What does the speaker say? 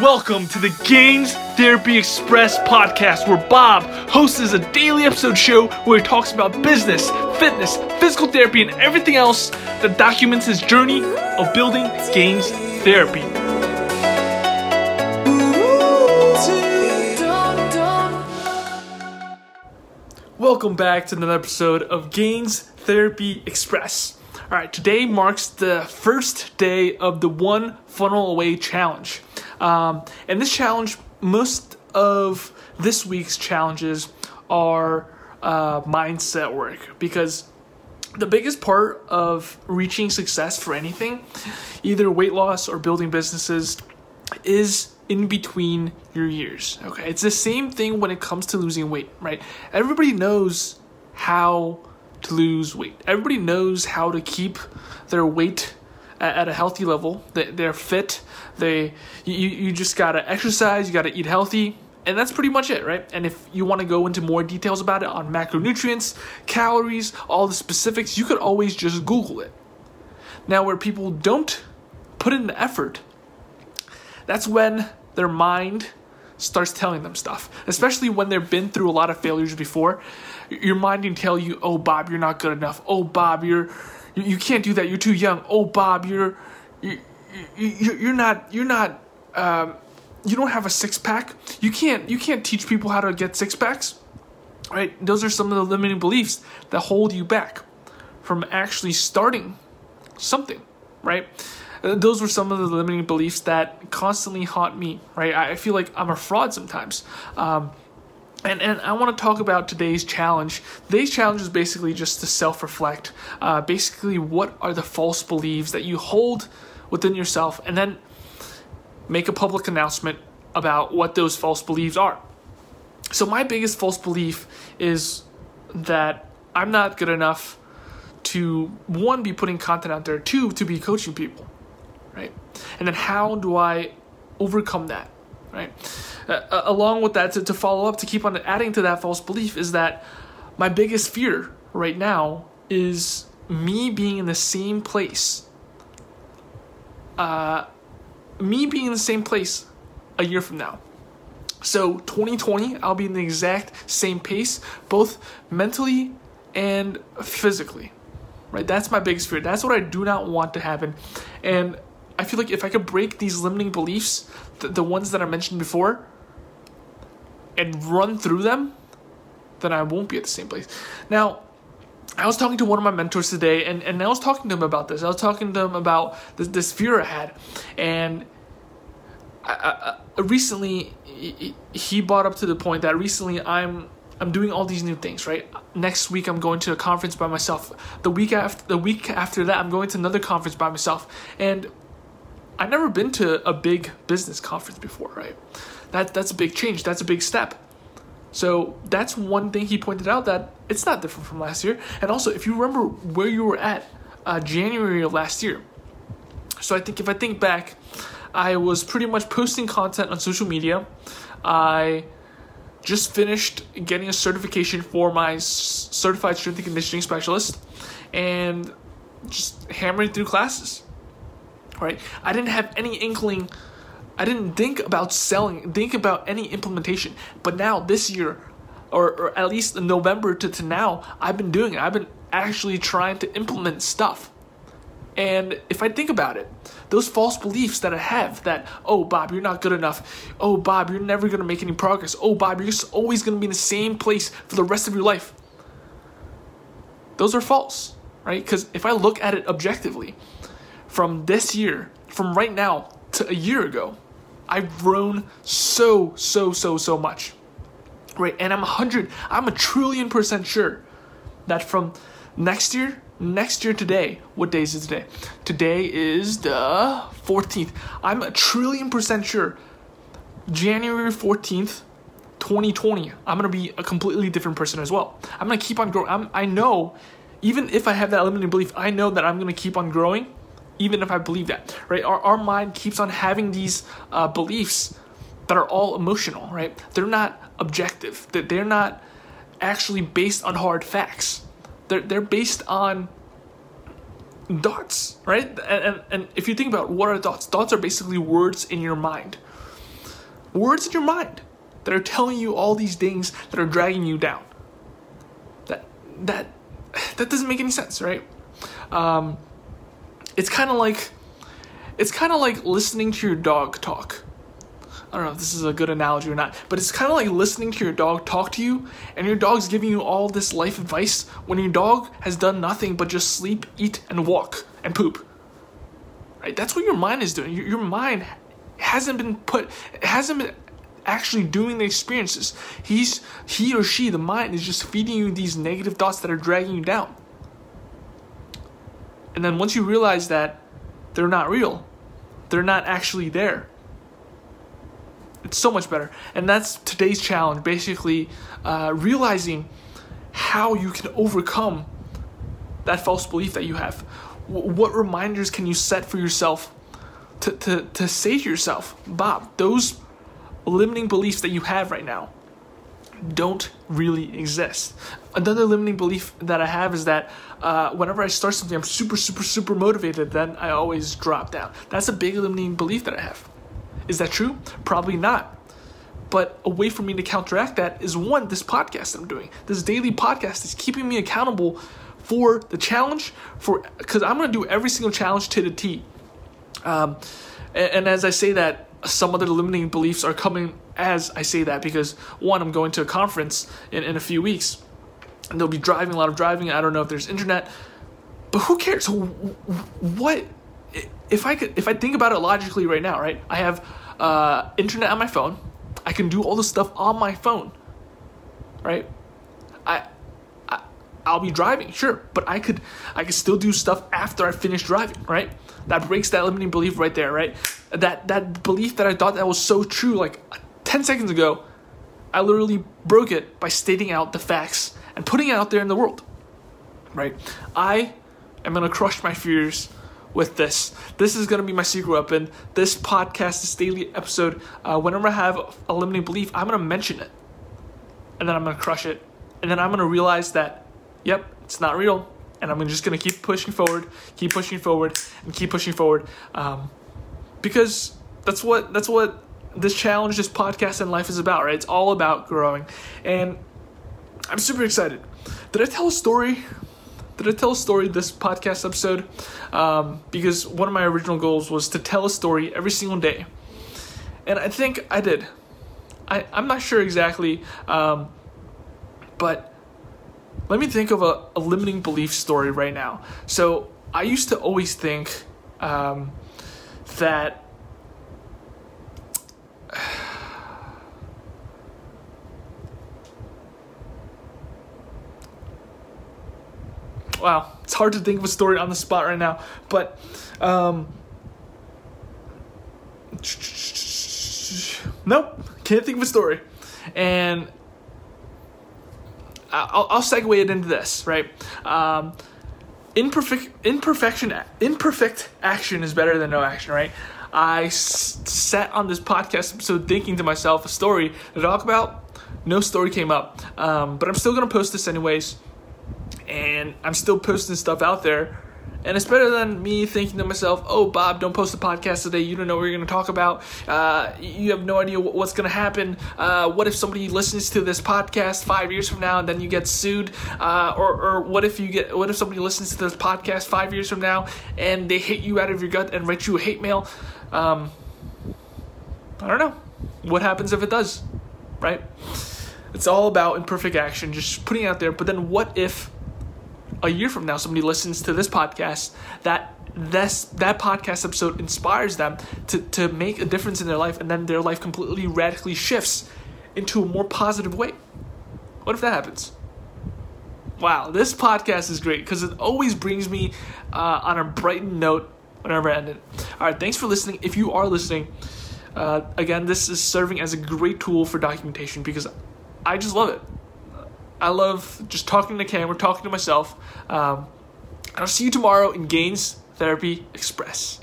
Welcome to the Gains Therapy Express podcast, where Bob hosts a daily episode show where he talks about business, fitness, physical therapy, and everything else that documents his journey of building Gains Therapy. Welcome back to another episode of Gains Therapy Express. All right, today marks the first day of the One Funnel Away Challenge. Um, and this challenge, most of this week's challenges are uh, mindset work because the biggest part of reaching success for anything, either weight loss or building businesses, is in between your years. Okay, it's the same thing when it comes to losing weight, right? Everybody knows how to lose weight. Everybody knows how to keep their weight at, a healthy level. They're fit. They you you just gotta exercise. You gotta eat healthy. And that's pretty much it, right? And if you want to go into more details about it on macronutrients, calories, all the specifics, you could always just Google it. Now, where people don't put in the effort, that's when their mind starts telling them stuff, especially when they've been through a lot of failures before. Your mind can tell you, "Oh, Bob, you're not good enough. Oh, Bob, you're you, you can't do that. You're too young. Oh, Bob, you're you, you, you're not you're not um, you don't have a six pack. You can't you can't teach people how to get six packs. Right? Those are some of the limiting beliefs that hold you back from actually starting something. Right? Uh, those were some of the limiting beliefs that constantly haunt me. Right? I feel like I'm a fraud sometimes. Um, and, and I want to talk about today's challenge. Today's challenge is basically just to self reflect. Uh, basically, what are the false beliefs that you hold within yourself, and then make a public announcement about what those false beliefs are. So, my biggest false belief is that I'm not good enough to one, be putting content out there, two, to be coaching people, right? And then, how do I overcome that, right? Uh, uh, along with that, to, to follow up, to keep on adding to that false belief, is that my biggest fear right now is me being in the same place. Uh, me being in the same place a year from now. So 2020, I'll be in the exact same pace, both mentally and physically. Right? That's my biggest fear. That's what I do not want to happen. And I feel like if I could break these limiting beliefs, the, the ones that I mentioned before, and run through them, then I won't be at the same place. Now, I was talking to one of my mentors today, and, and I was talking to him about this. I was talking to him about this, this fear I had, and I, I, recently he, he brought up to the point that recently I'm I'm doing all these new things. Right, next week I'm going to a conference by myself. The week after the week after that I'm going to another conference by myself, and I've never been to a big business conference before. Right, that that's a big change. That's a big step. So that's one thing he pointed out that it's not different from last year. And also, if you remember where you were at uh, January of last year, so I think if I think back, I was pretty much posting content on social media. I just finished getting a certification for my certified strength and conditioning specialist, and just hammering through classes. Right, I didn't have any inkling I didn't think about selling, think about any implementation. But now this year, or, or at least November to, to now, I've been doing it. I've been actually trying to implement stuff. And if I think about it, those false beliefs that I have that, oh, Bob, you're not good enough. Oh, Bob, you're never going to make any progress. Oh, Bob, you're just always going to be in the same place for the rest of your life. Those are false, right? Because if I look at it objectively, from this year, from right now to a year ago, I've grown so, so, so, so much. Right? And I'm a hundred, I'm a trillion percent sure that from next year, next year today, what day is it today? Today is the 14th. I'm a trillion percent sure January 14th, 2020, I'm gonna be a completely different person as well. I'm gonna keep on growing. I'm, I know, even if I have that limiting belief, I know that I'm gonna keep on growing even if I believe that, right? Our, our mind keeps on having these uh, beliefs that are all emotional, right? They're not objective, that they're not actually based on hard facts. They're, they're based on thoughts, right? And, and, and if you think about what are thoughts, thoughts are basically words in your mind. Words in your mind that are telling you all these things that are dragging you down. That that that doesn't make any sense, right? Um, it's kind of like it's kind of like listening to your dog talk. I don't know if this is a good analogy or not, but it's kind of like listening to your dog talk to you, and your dog's giving you all this life advice when your dog has done nothing but just sleep, eat, and walk and poop. Right? That's what your mind is doing. Your, your mind hasn't been put, hasn't been actually doing the experiences. He's he or she, the mind, is just feeding you these negative thoughts that are dragging you down. And then once you realize that they're not real, they're not actually there. It's so much better. And that's today's challenge basically uh, realizing how you can overcome that false belief that you have. W- what reminders can you set for yourself to, to, to say to yourself, Bob, those limiting beliefs that you have right now don't really exist. Another limiting belief that I have is that uh, whenever I start something, I'm super, super, super motivated, then I always drop down. That's a big limiting belief that I have. Is that true? Probably not. But a way for me to counteract that is one, this podcast I'm doing. This daily podcast is keeping me accountable for the challenge, for because I'm gonna do every single challenge to the T. Um, and, and as I say that, some other limiting beliefs are coming as I say that because one, I'm going to a conference in, in a few weeks and they'll be driving a lot of driving. I don't know if there's internet, but who cares? What if I could if I think about it logically right now, right? I have uh, internet on my phone. I can do all the stuff on my phone, right? I, I I'll be driving, sure, but I could I could still do stuff after I finish driving, right? That breaks that limiting belief right there, right? That that belief that I thought that was so true like 10 seconds ago, I literally broke it by stating out the facts and putting it out there in the world. Right? I am going to crush my fears with this. This is going to be my secret weapon. This podcast, this daily episode, uh, whenever I have a limiting belief, I'm going to mention it. And then I'm going to crush it. And then I'm going to realize that, yep, it's not real and I'm just gonna keep pushing forward, keep pushing forward, and keep pushing forward, um, because that's what that's what this challenge, this podcast, and life is about. Right? It's all about growing, and I'm super excited. Did I tell a story? Did I tell a story this podcast episode? Um, because one of my original goals was to tell a story every single day, and I think I did. I I'm not sure exactly, um, but let me think of a, a limiting belief story right now. So I used to always think um, that wow, it's hard to think of a story on the spot right now, but um, nope, can't think of a story. And I'll, I'll segue it into this, right? Um, imperfect, imperfection, imperfect action is better than no action, right? I s- sat on this podcast episode thinking to myself a story to talk about. No story came up, um, but I'm still gonna post this anyways, and I'm still posting stuff out there and it's better than me thinking to myself, oh, Bob, don't post a podcast today. You don't know what you're going to talk about. Uh, you have no idea what's going to happen. Uh, what if somebody listens to this podcast five years from now and then you get sued? Uh, or, or what if you get, what if somebody listens to this podcast five years from now and they hit you out of your gut and write you a hate mail? Um, I don't know. What happens if it does? Right? It's all about imperfect action, just putting out there. But then what if a year from now somebody listens to this podcast that this that podcast episode inspires them to, to make a difference in their life and then their life completely radically shifts into a more positive way. What if that happens? Wow this podcast is great because it always brings me uh, on a brightened note whenever i end it. All right thanks for listening. If you are listening uh, again this is serving as a great tool for documentation because i just love it I love just talking to the camera, talking to myself. Um, I'll see you tomorrow in Gains Therapy Express.